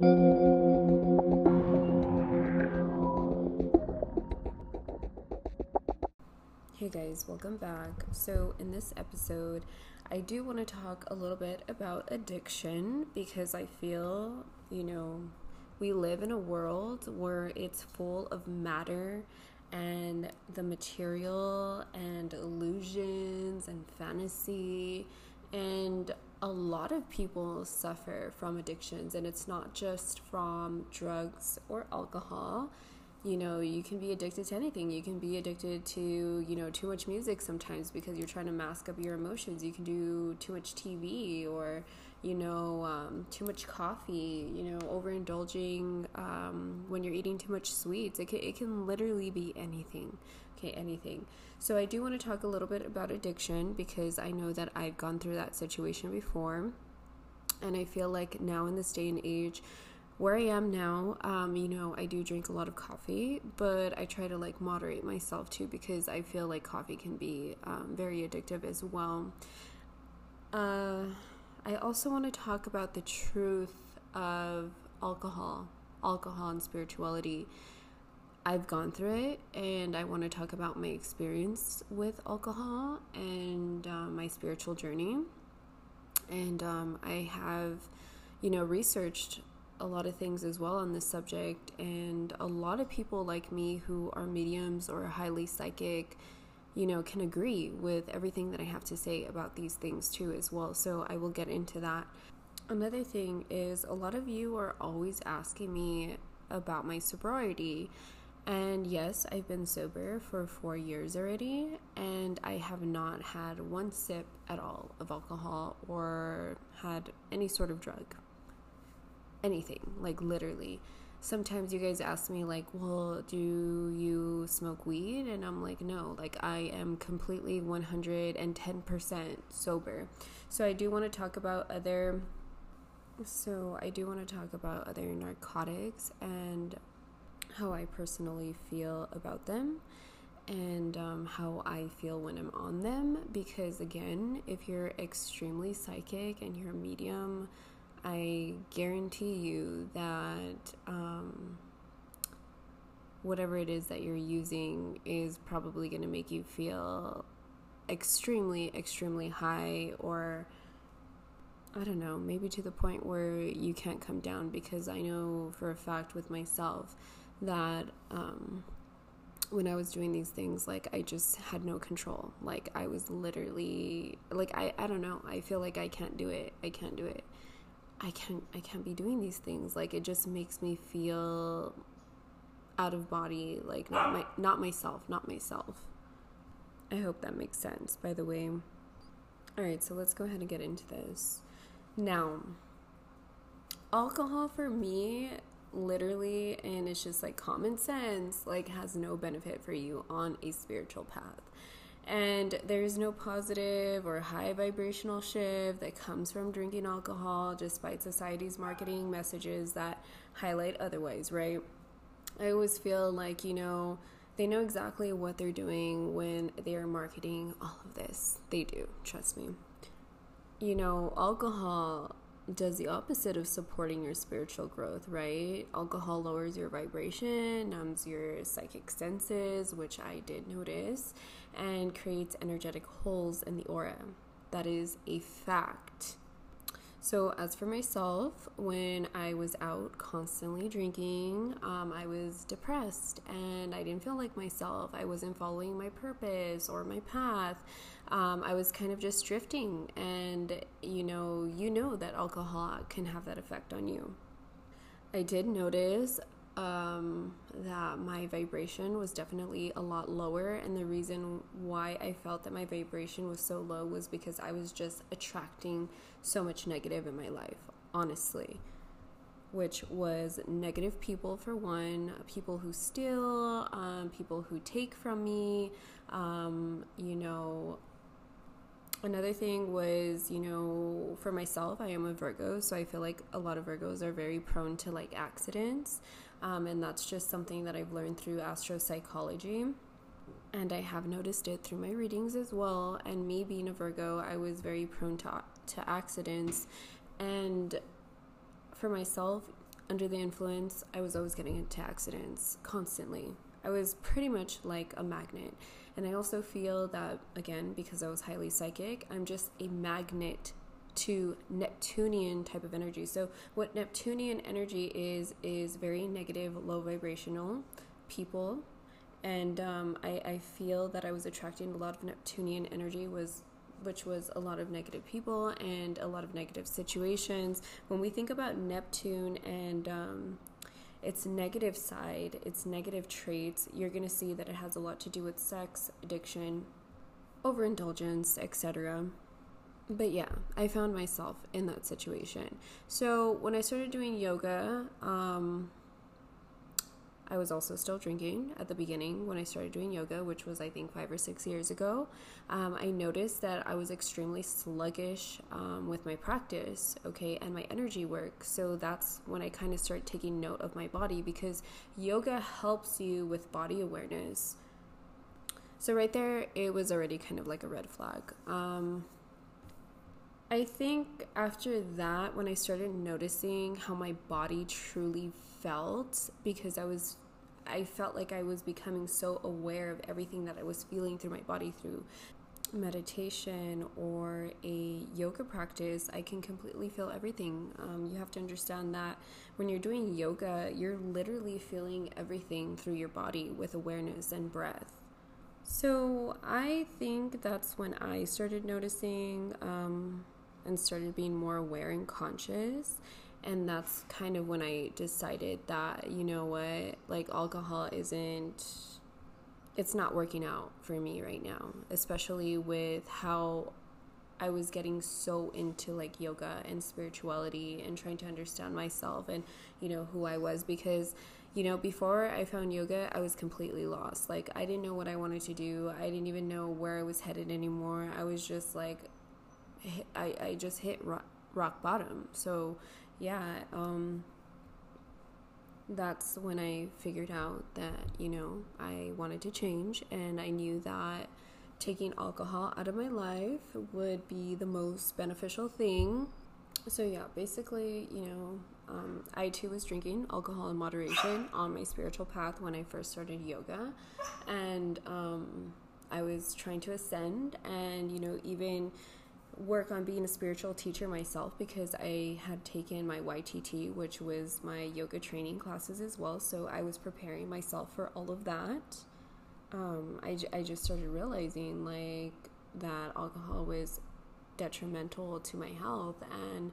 Hey guys, welcome back. So, in this episode, I do want to talk a little bit about addiction because I feel, you know, we live in a world where it's full of matter and the material and illusions and fantasy and a lot of people suffer from addictions and it's not just from drugs or alcohol. You know you can be addicted to anything. You can be addicted to you know too much music sometimes because you're trying to mask up your emotions. You can do too much tv or you know um, too much coffee you know overindulging um, when you're eating too much sweets. It can, it can literally be anything okay anything so i do want to talk a little bit about addiction because i know that i've gone through that situation before and i feel like now in this day and age where I am now, um, you know, I do drink a lot of coffee, but I try to like moderate myself too because I feel like coffee can be um, very addictive as well. Uh, I also want to talk about the truth of alcohol, alcohol and spirituality. I've gone through it and I want to talk about my experience with alcohol and uh, my spiritual journey. And um, I have, you know, researched a lot of things as well on this subject, and a lot of people like me who are mediums or highly psychic, you know, can agree with everything that I have to say about these things too, as well. So I will get into that. Another thing is, a lot of you are always asking me about my sobriety. And yes, I've been sober for four years already, and I have not had one sip at all of alcohol or had any sort of drug anything, like literally. Sometimes you guys ask me, like, well, do you smoke weed? And I'm like, no, like, I am completely 110% sober. So I do want to talk about other. So I do want to talk about other narcotics and how I personally feel about them and um, how I feel when I'm on them. Because again, if you're extremely psychic and you're a medium, I guarantee you that um, whatever it is that you're using is probably going to make you feel extremely, extremely high, or I don't know, maybe to the point where you can't come down. Because I know for a fact with myself that um, when I was doing these things, like I just had no control. Like I was literally, like I, I don't know. I feel like I can't do it. I can't do it. I can't I can't be doing these things. Like it just makes me feel out of body, like not my not myself, not myself. I hope that makes sense, by the way. Alright, so let's go ahead and get into this. Now, alcohol for me literally and it's just like common sense like has no benefit for you on a spiritual path and there's no positive or high vibrational shift that comes from drinking alcohol, despite society's marketing messages that highlight otherwise, right? I always feel like, you know, they know exactly what they're doing when they are marketing all of this. They do, trust me. You know, alcohol does the opposite of supporting your spiritual growth, right? Alcohol lowers your vibration, numbs your psychic senses, which I did notice, and creates energetic holes in the aura. That is a fact. So, as for myself, when I was out constantly drinking, um, I was depressed and I didn't feel like myself. I wasn't following my purpose or my path. Um, I was kind of just drifting, and you know, you know that alcohol can have that effect on you. I did notice um, that my vibration was definitely a lot lower. And the reason why I felt that my vibration was so low was because I was just attracting so much negative in my life, honestly. Which was negative people, for one, people who steal, um, people who take from me, um, you know, another thing was you know for myself i am a virgo so i feel like a lot of virgos are very prone to like accidents um, and that's just something that I've learned through astropsychology. And I have noticed it through my readings as well. And me being a Virgo, I was very prone to, to accidents. And for myself, under the influence, I was always getting into accidents constantly. I was pretty much like a magnet. And I also feel that, again, because I was highly psychic, I'm just a magnet to Neptunian type of energy. So, what Neptunian energy is, is very negative, low vibrational people. And um, I, I feel that I was attracting a lot of Neptunian energy, was which was a lot of negative people and a lot of negative situations. When we think about Neptune and um, its negative side, its negative traits, you're going to see that it has a lot to do with sex, addiction, overindulgence, etc. But yeah, I found myself in that situation. So when I started doing yoga, um, I was also still drinking at the beginning when I started doing yoga, which was I think five or six years ago. Um, I noticed that I was extremely sluggish um, with my practice, okay, and my energy work. So that's when I kind of started taking note of my body because yoga helps you with body awareness. So right there, it was already kind of like a red flag. Um, I think after that, when I started noticing how my body truly felt, because I was, I felt like I was becoming so aware of everything that I was feeling through my body through meditation or a yoga practice, I can completely feel everything. Um, you have to understand that when you're doing yoga, you're literally feeling everything through your body with awareness and breath. So I think that's when I started noticing. Um, and started being more aware and conscious. And that's kind of when I decided that, you know what, like alcohol isn't, it's not working out for me right now, especially with how I was getting so into like yoga and spirituality and trying to understand myself and, you know, who I was because you know, before I found yoga, I was completely lost. Like, I didn't know what I wanted to do. I didn't even know where I was headed anymore. I was just like, I, I just hit rock, rock bottom. So, yeah, um, that's when I figured out that, you know, I wanted to change and I knew that taking alcohol out of my life would be the most beneficial thing. So, yeah, basically, you know, um, I too was drinking alcohol in moderation on my spiritual path when I first started yoga. And um, I was trying to ascend and, you know, even work on being a spiritual teacher myself because I had taken my YTT, which was my yoga training classes as well. So I was preparing myself for all of that. Um, I, I just started realizing like that alcohol was detrimental to my health and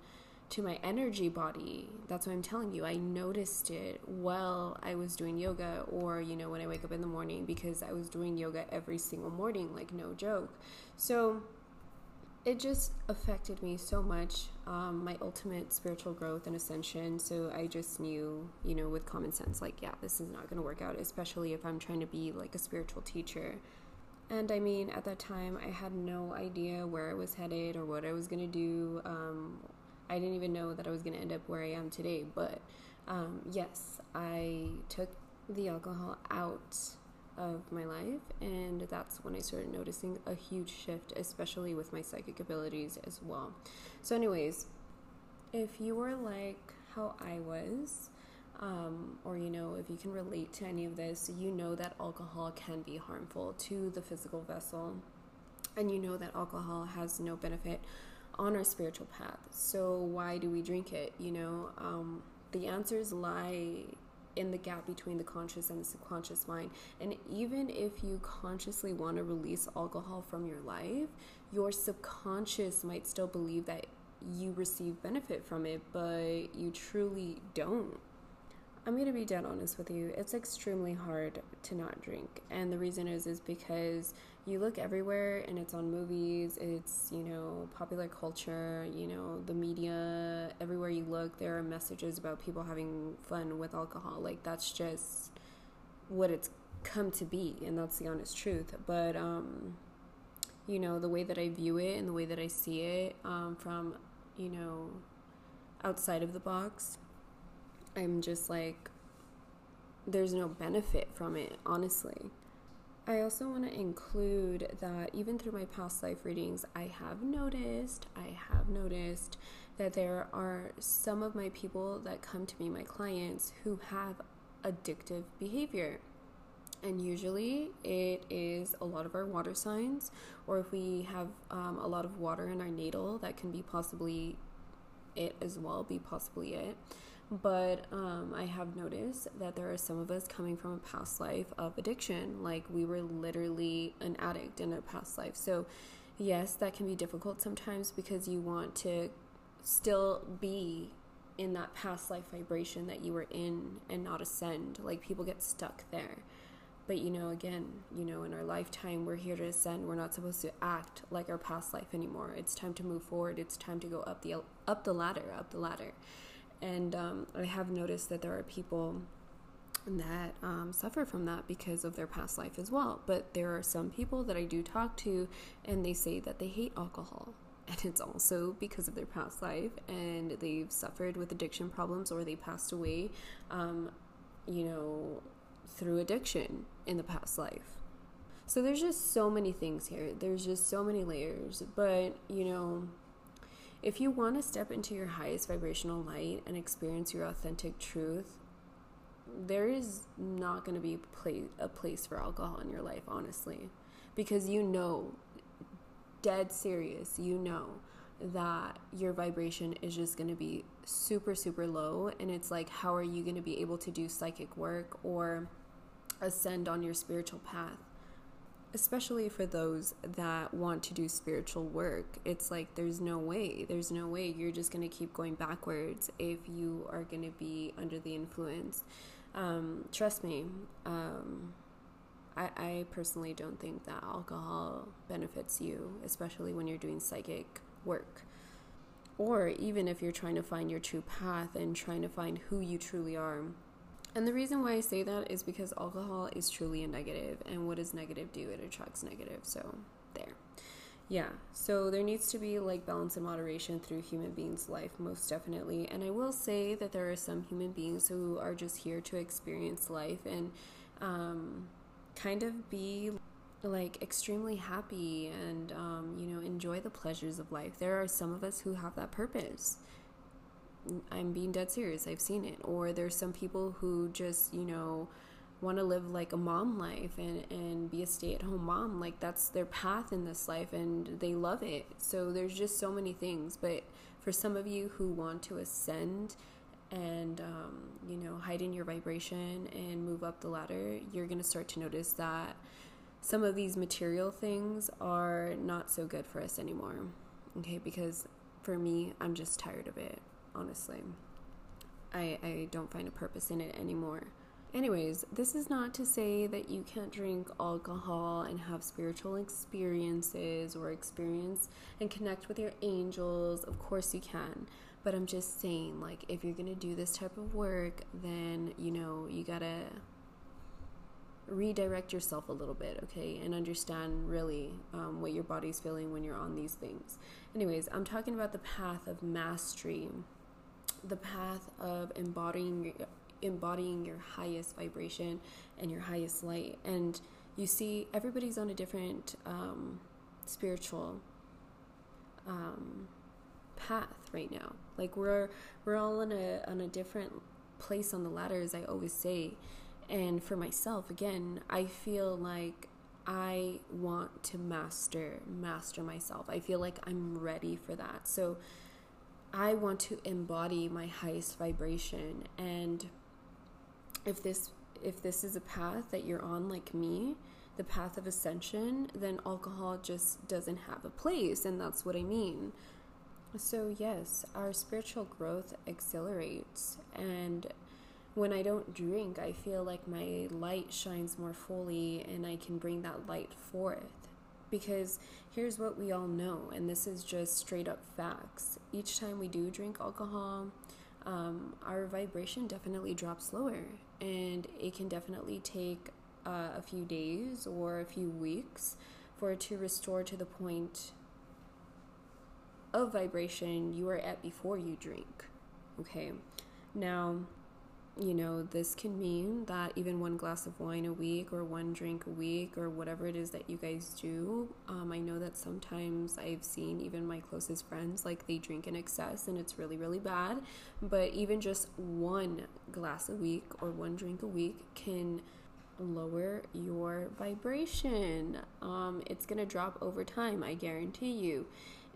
to my energy body. That's what I'm telling you. I noticed it while I was doing yoga, or, you know, when I wake up in the morning because I was doing yoga every single morning, like, no joke. So, it just affected me so much, um, my ultimate spiritual growth and ascension. So I just knew, you know, with common sense, like, yeah, this is not going to work out, especially if I'm trying to be like a spiritual teacher. And I mean, at that time, I had no idea where I was headed or what I was going to do. Um, I didn't even know that I was going to end up where I am today. But um, yes, I took the alcohol out of my life, and that's when I started noticing a huge shift, especially with my psychic abilities as well. So, anyways, if you were like how I was, um, or you know, if you can relate to any of this, you know that alcohol can be harmful to the physical vessel, and you know that alcohol has no benefit on our spiritual path. So, why do we drink it? You know, um, the answers lie in the gap between the conscious and the subconscious mind. And even if you consciously want to release alcohol from your life, your subconscious might still believe that you receive benefit from it, but you truly don't. I'm going to be dead honest with you. It's extremely hard to not drink. And the reason is is because you look everywhere and it's on movies, it's, you know, popular culture, you know, the media, everywhere you look, there are messages about people having fun with alcohol. Like that's just what it's come to be and that's the honest truth. But um you know, the way that I view it and the way that I see it um from, you know, outside of the box, I'm just like there's no benefit from it, honestly. I also want to include that even through my past life readings, I have noticed, I have noticed that there are some of my people that come to me, my clients, who have addictive behavior. And usually it is a lot of our water signs, or if we have um, a lot of water in our natal, that can be possibly it as well, be possibly it. But um, I have noticed that there are some of us coming from a past life of addiction. Like we were literally an addict in a past life. So, yes, that can be difficult sometimes because you want to still be in that past life vibration that you were in and not ascend. Like people get stuck there. But you know, again, you know, in our lifetime, we're here to ascend. We're not supposed to act like our past life anymore. It's time to move forward. It's time to go up the up the ladder, up the ladder. And um, I have noticed that there are people that um, suffer from that because of their past life as well. But there are some people that I do talk to, and they say that they hate alcohol. And it's also because of their past life, and they've suffered with addiction problems or they passed away, um, you know, through addiction in the past life. So there's just so many things here. There's just so many layers. But, you know, if you want to step into your highest vibrational light and experience your authentic truth, there is not going to be a place for alcohol in your life, honestly. Because you know, dead serious, you know that your vibration is just going to be super, super low. And it's like, how are you going to be able to do psychic work or ascend on your spiritual path. Especially for those that want to do spiritual work, it's like there's no way, there's no way you're just going to keep going backwards if you are going to be under the influence. Um, trust me, um, I, I personally don't think that alcohol benefits you, especially when you're doing psychic work or even if you're trying to find your true path and trying to find who you truly are. And the reason why I say that is because alcohol is truly a negative, and what does negative do? It attracts negative. So, there. Yeah, so there needs to be like balance and moderation through human beings' life, most definitely. And I will say that there are some human beings who are just here to experience life and um, kind of be like extremely happy and um, you know enjoy the pleasures of life. There are some of us who have that purpose. I'm being dead serious. I've seen it. Or there's some people who just, you know, want to live like a mom life and, and be a stay at home mom. Like that's their path in this life and they love it. So there's just so many things. But for some of you who want to ascend and, um, you know, heighten your vibration and move up the ladder, you're going to start to notice that some of these material things are not so good for us anymore. Okay, because for me, I'm just tired of it honestly. I, I don't find a purpose in it anymore. Anyways, this is not to say that you can't drink alcohol and have spiritual experiences or experience and connect with your angels. Of course, you can. But I'm just saying, like, if you're going to do this type of work, then, you know, you got to redirect yourself a little bit, okay, and understand really um, what your body's feeling when you're on these things. Anyways, I'm talking about the path of mastery the path of embodying embodying your highest vibration and your highest light. And you see everybody's on a different um, spiritual um, path right now. Like we're we're all on a on a different place on the ladder as i always say. And for myself again i feel like i want to master master myself. I feel like i'm ready for that. So I want to embody my highest vibration. And if this if this is a path that you're on like me, the path of ascension, then alcohol just doesn't have a place and that's what I mean. So yes, our spiritual growth accelerates. And when I don't drink, I feel like my light shines more fully and I can bring that light forth because here's what we all know, and this is just straight up facts. Each time we do drink alcohol, um, our vibration definitely drops lower, and it can definitely take uh, a few days or a few weeks for it to restore to the point of vibration you were at before you drink. Okay, now you know, this can mean that even one glass of wine a week or one drink a week or whatever it is that you guys do. Um, I know that sometimes I've seen even my closest friends, like they drink in excess and it's really, really bad. But even just one glass a week or one drink a week can lower your vibration. Um, it's going to drop over time, I guarantee you.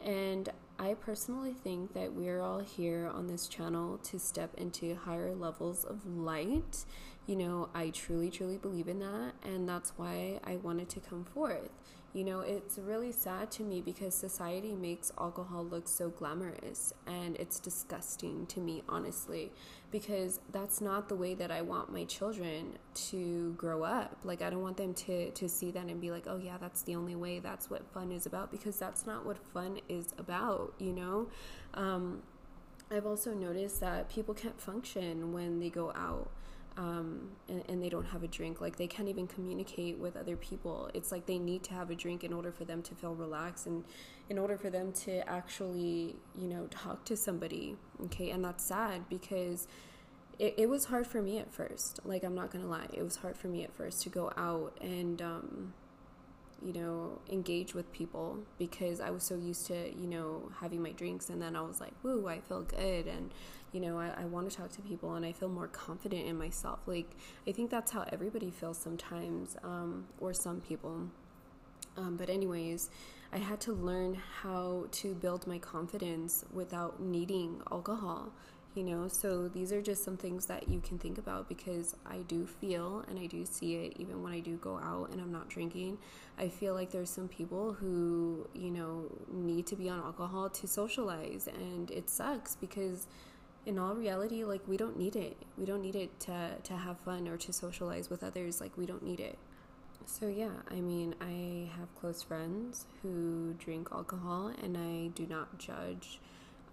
And I personally think that we're all here on this channel to step into higher levels of light. You know, I truly, truly believe in that, and that's why I wanted to come forth. You know, it's really sad to me because society makes alcohol look so glamorous and it's disgusting to me, honestly, because that's not the way that I want my children to grow up. Like, I don't want them to, to see that and be like, oh, yeah, that's the only way, that's what fun is about, because that's not what fun is about, you know? Um, I've also noticed that people can't function when they go out um, and, and, they don't have a drink. Like they can't even communicate with other people. It's like they need to have a drink in order for them to feel relaxed and in order for them to actually, you know, talk to somebody. Okay. And that's sad because it, it was hard for me at first. Like, I'm not going to lie. It was hard for me at first to go out and, um, you know, engage with people because I was so used to, you know, having my drinks and then I was like, woo, I feel good and you know, I, I want to talk to people and I feel more confident in myself. Like, I think that's how everybody feels sometimes, um, or some people. Um, but, anyways, I had to learn how to build my confidence without needing alcohol, you know. So, these are just some things that you can think about because I do feel and I do see it even when I do go out and I'm not drinking. I feel like there's some people who, you know, need to be on alcohol to socialize, and it sucks because in all reality, like we don't need it. We don't need it to to have fun or to socialize with others. Like we don't need it. So yeah, I mean, I have close friends who drink alcohol, and I do not judge,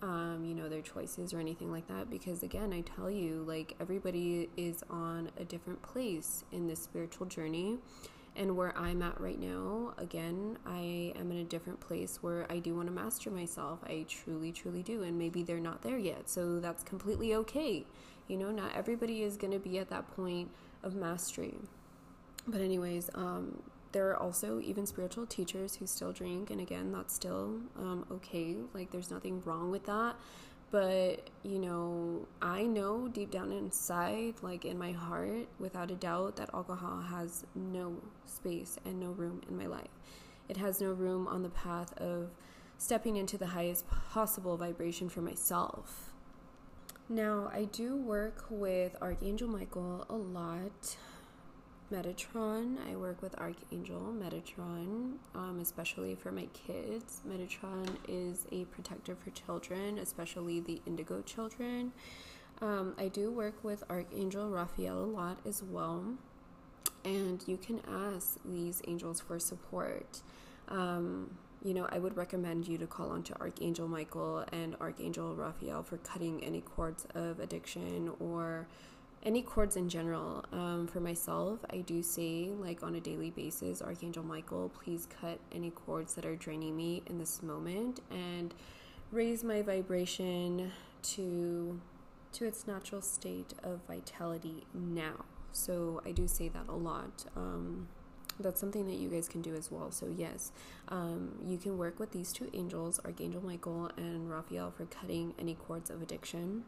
um, you know, their choices or anything like that. Because again, I tell you, like everybody is on a different place in this spiritual journey and where I'm at right now, again, I am in a different place where I do want to master myself. I truly, truly do. And maybe they're not there yet. So that's completely okay. You know, not everybody is going to be at that point of mastery. But, anyways, um, there are also even spiritual teachers who still drink. And again, that's still um, okay. Like, there's nothing wrong with that but you know i know deep down inside like in my heart without a doubt that alcohol has no space and no room in my life it has no room on the path of stepping into the highest possible vibration for myself now i do work with archangel michael a lot Metatron. I work with Archangel Metatron, um, especially for my kids. Metatron is a protector for children, especially the indigo children. Um, I do work with Archangel Raphael a lot as well, and you can ask these angels for support. Um, you know, I would recommend you to call on to Archangel Michael and Archangel Raphael for cutting any cords of addiction or any cords in general. Um, for myself, I do say, like on a daily basis, Archangel Michael, please cut any cords that are draining me in this moment and raise my vibration to to its natural state of vitality now. So I do say that a lot. Um, that's something that you guys can do as well. So yes, um, you can work with these two angels, Archangel Michael and Raphael, for cutting any cords of addiction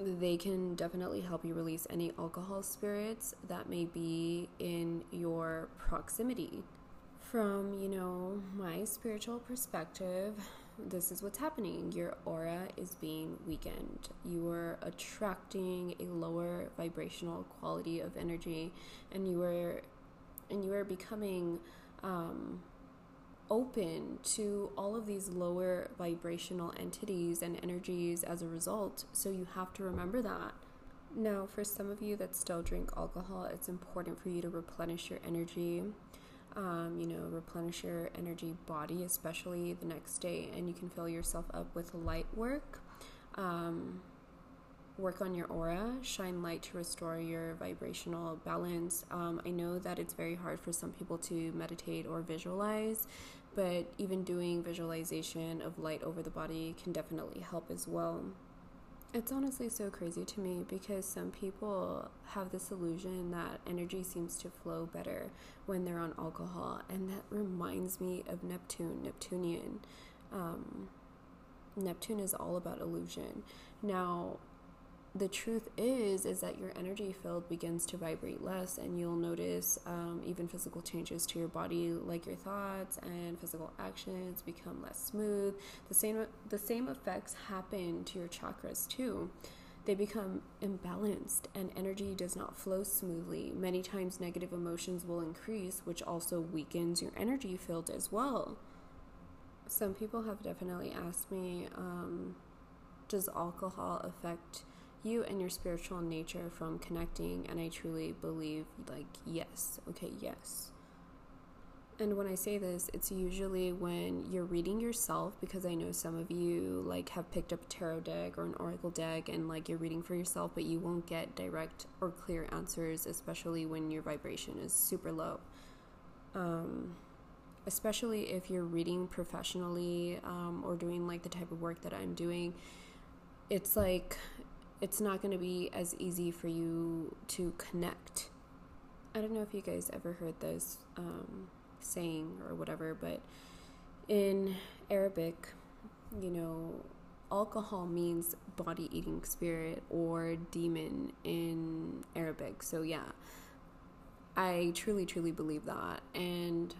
they can definitely help you release any alcohol spirits that may be in your proximity. From, you know, my spiritual perspective, this is what's happening. Your aura is being weakened. You are attracting a lower vibrational quality of energy and you are and you are becoming um, open to all of these lower vibrational entities and energies as a result. So you have to remember that. Now, for some of you that still drink alcohol, it's important for you to replenish your energy. Um, you know, replenish your energy body, especially the next day, and you can fill yourself up with light work. Um, work on your aura, shine light to restore your vibrational balance. Um, I know that it's very hard for some people to meditate or visualize, but even doing visualization of light over the body can definitely help as well. It's honestly so crazy to me because some people have this illusion that energy seems to flow better when they're on alcohol, and that reminds me of Neptune, Neptunian. Um, Neptune is all about illusion. Now, the truth is is that your energy field begins to vibrate less and you'll notice um, even physical changes to your body like your thoughts and physical actions become less smooth. The same the same effects happen to your chakras too. They become imbalanced and energy does not flow smoothly. Many times negative emotions will increase which also weakens your energy field as well. Some people have definitely asked me um, does alcohol affect you and your spiritual nature from connecting and i truly believe like yes. Okay yes. And when i say this it's usually when you're reading yourself because i know some of you like have picked up a tarot deck or an oracle deck and like you're reading for yourself but you won't get direct or clear answers especially when your vibration is super low. Um, especially if you're reading professionally um, or doing like the type of work that i'm doing it's like it's not going to be as easy for you to connect. I don't know if you guys ever heard this um, saying or whatever, but in Arabic, you know, alcohol means body eating spirit or demon in Arabic. So, yeah, I truly, truly believe that. And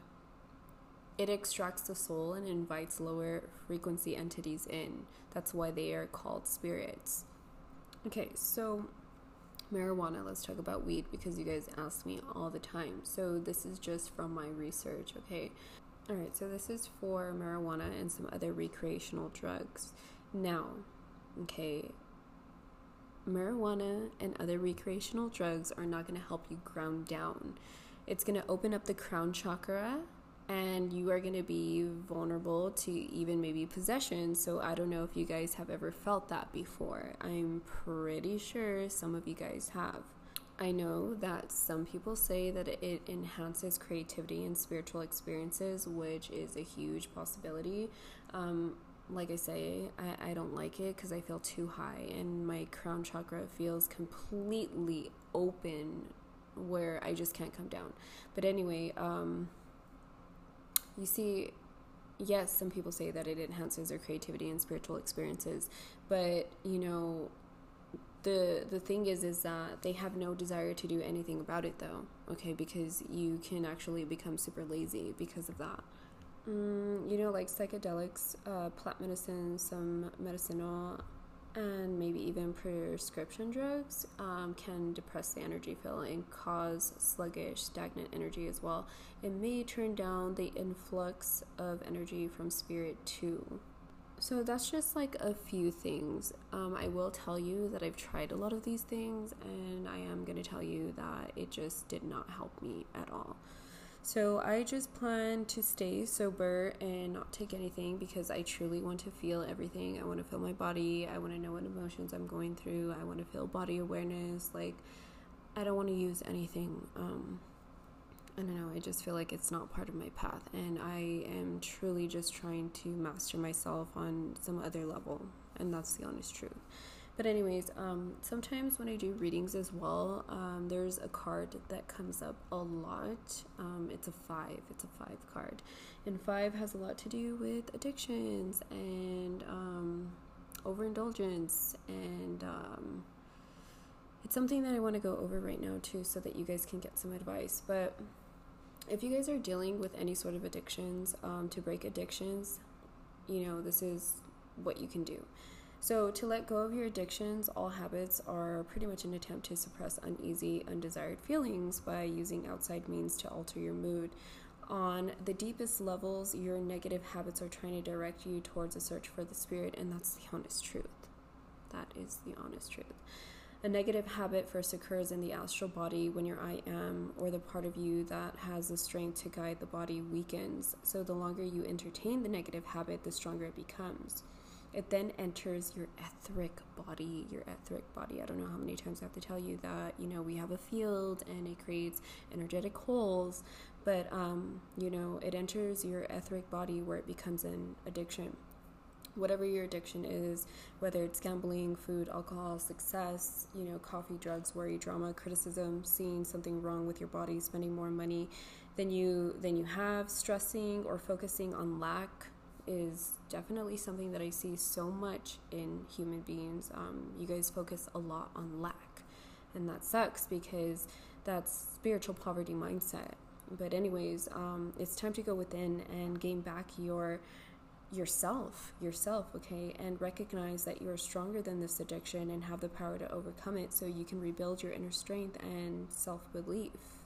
it extracts the soul and invites lower frequency entities in. That's why they are called spirits. Okay, so marijuana, let's talk about weed because you guys ask me all the time. So this is just from my research, okay? All right, so this is for marijuana and some other recreational drugs. Now, okay, marijuana and other recreational drugs are not going to help you ground down. It's going to open up the crown chakra and you are going to be vulnerable to even maybe possession. So I don't know if you guys have ever felt that before. I'm pretty sure some of you guys have. I know that some people say that it enhances creativity and spiritual experiences, which is a huge possibility. Um, like I say, I, I don't like it because I feel too high, and my crown chakra feels completely open where I just can't come down. But anyway, um, you see, yes, some people say that it enhances their creativity and spiritual experiences, but you know, the the thing is is that they have no desire to do anything about it though okay? Because you can actually become super lazy because of that. Mm, you know like psychedelics uh, plant medicine some medicinal and maybe even prescription drugs um, can depress the energy field and cause sluggish, stagnant energy as well. It may turn down the influx of energy from spirit too. So that's just like a few things. Um, I will tell you that I've tried a lot of these things, and I am going to tell you that it just did not help me at all. So I just plan to stay sober and not take anything because I truly want to feel everything. I want to feel my body. I want to know what emotions I'm going through. I want to feel body awareness. Like, I don't want to use anything. Um, I don't know. I just feel like it's not part of my path. And I am truly just trying to master myself on some other level. And that's the honest truth. But anyways, um, sometimes when I do readings as well, um, there's a card that comes up a lot. Um, it's a five. It's a five card, and five has a lot to do with addictions and um, overindulgence, and um, it's something that I want to go over right now too, so that you guys can get some advice. But if you guys are dealing with any sort of addictions, um, to break addictions, you know this is what you can do. So, to let go of your addictions, all habits are pretty much an attempt to suppress uneasy, undesired feelings by using outside means to alter your mood. On the deepest levels, your negative habits are trying to direct you towards a search for the spirit, and that's the honest truth. That is the honest truth. A negative habit first occurs in the astral body when your I am, or the part of you that has the strength to guide the body, weakens. So, the longer you entertain the negative habit, the stronger it becomes. It then enters your etheric body, your etheric body. I don't know how many times I have to tell you that, you know, we have a field and it creates energetic holes, but, um, you know, it enters your etheric body where it becomes an addiction. whatever your addiction is, whether it's gambling, food, alcohol, success, you know, coffee, drugs, worry, drama, criticism, seeing something wrong with your body, spending more money than you than you have, stressing or focusing on lack is definitely something that I see so much in human beings. Um, you guys focus a lot on lack, and that sucks because that's spiritual poverty mindset. But anyways, um, it's time to go within and gain back your yourself, yourself, okay, and recognize that you're stronger than this addiction and have the power to overcome it so you can rebuild your inner strength and self belief.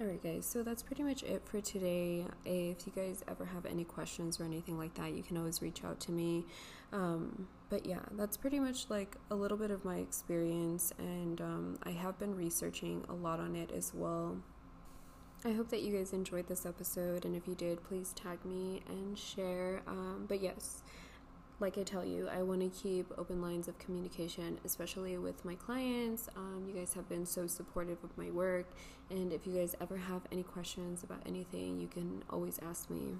Alright, guys, so that's pretty much it for today. If you guys ever have any questions or anything like that, you can always reach out to me. Um, but yeah, that's pretty much like a little bit of my experience, and um, I have been researching a lot on it as well. I hope that you guys enjoyed this episode, and if you did, please tag me and share. Um, but yes, like I tell you, I want to keep open lines of communication, especially with my clients. Um, you guys have been so supportive of my work, and if you guys ever have any questions about anything, you can always ask me.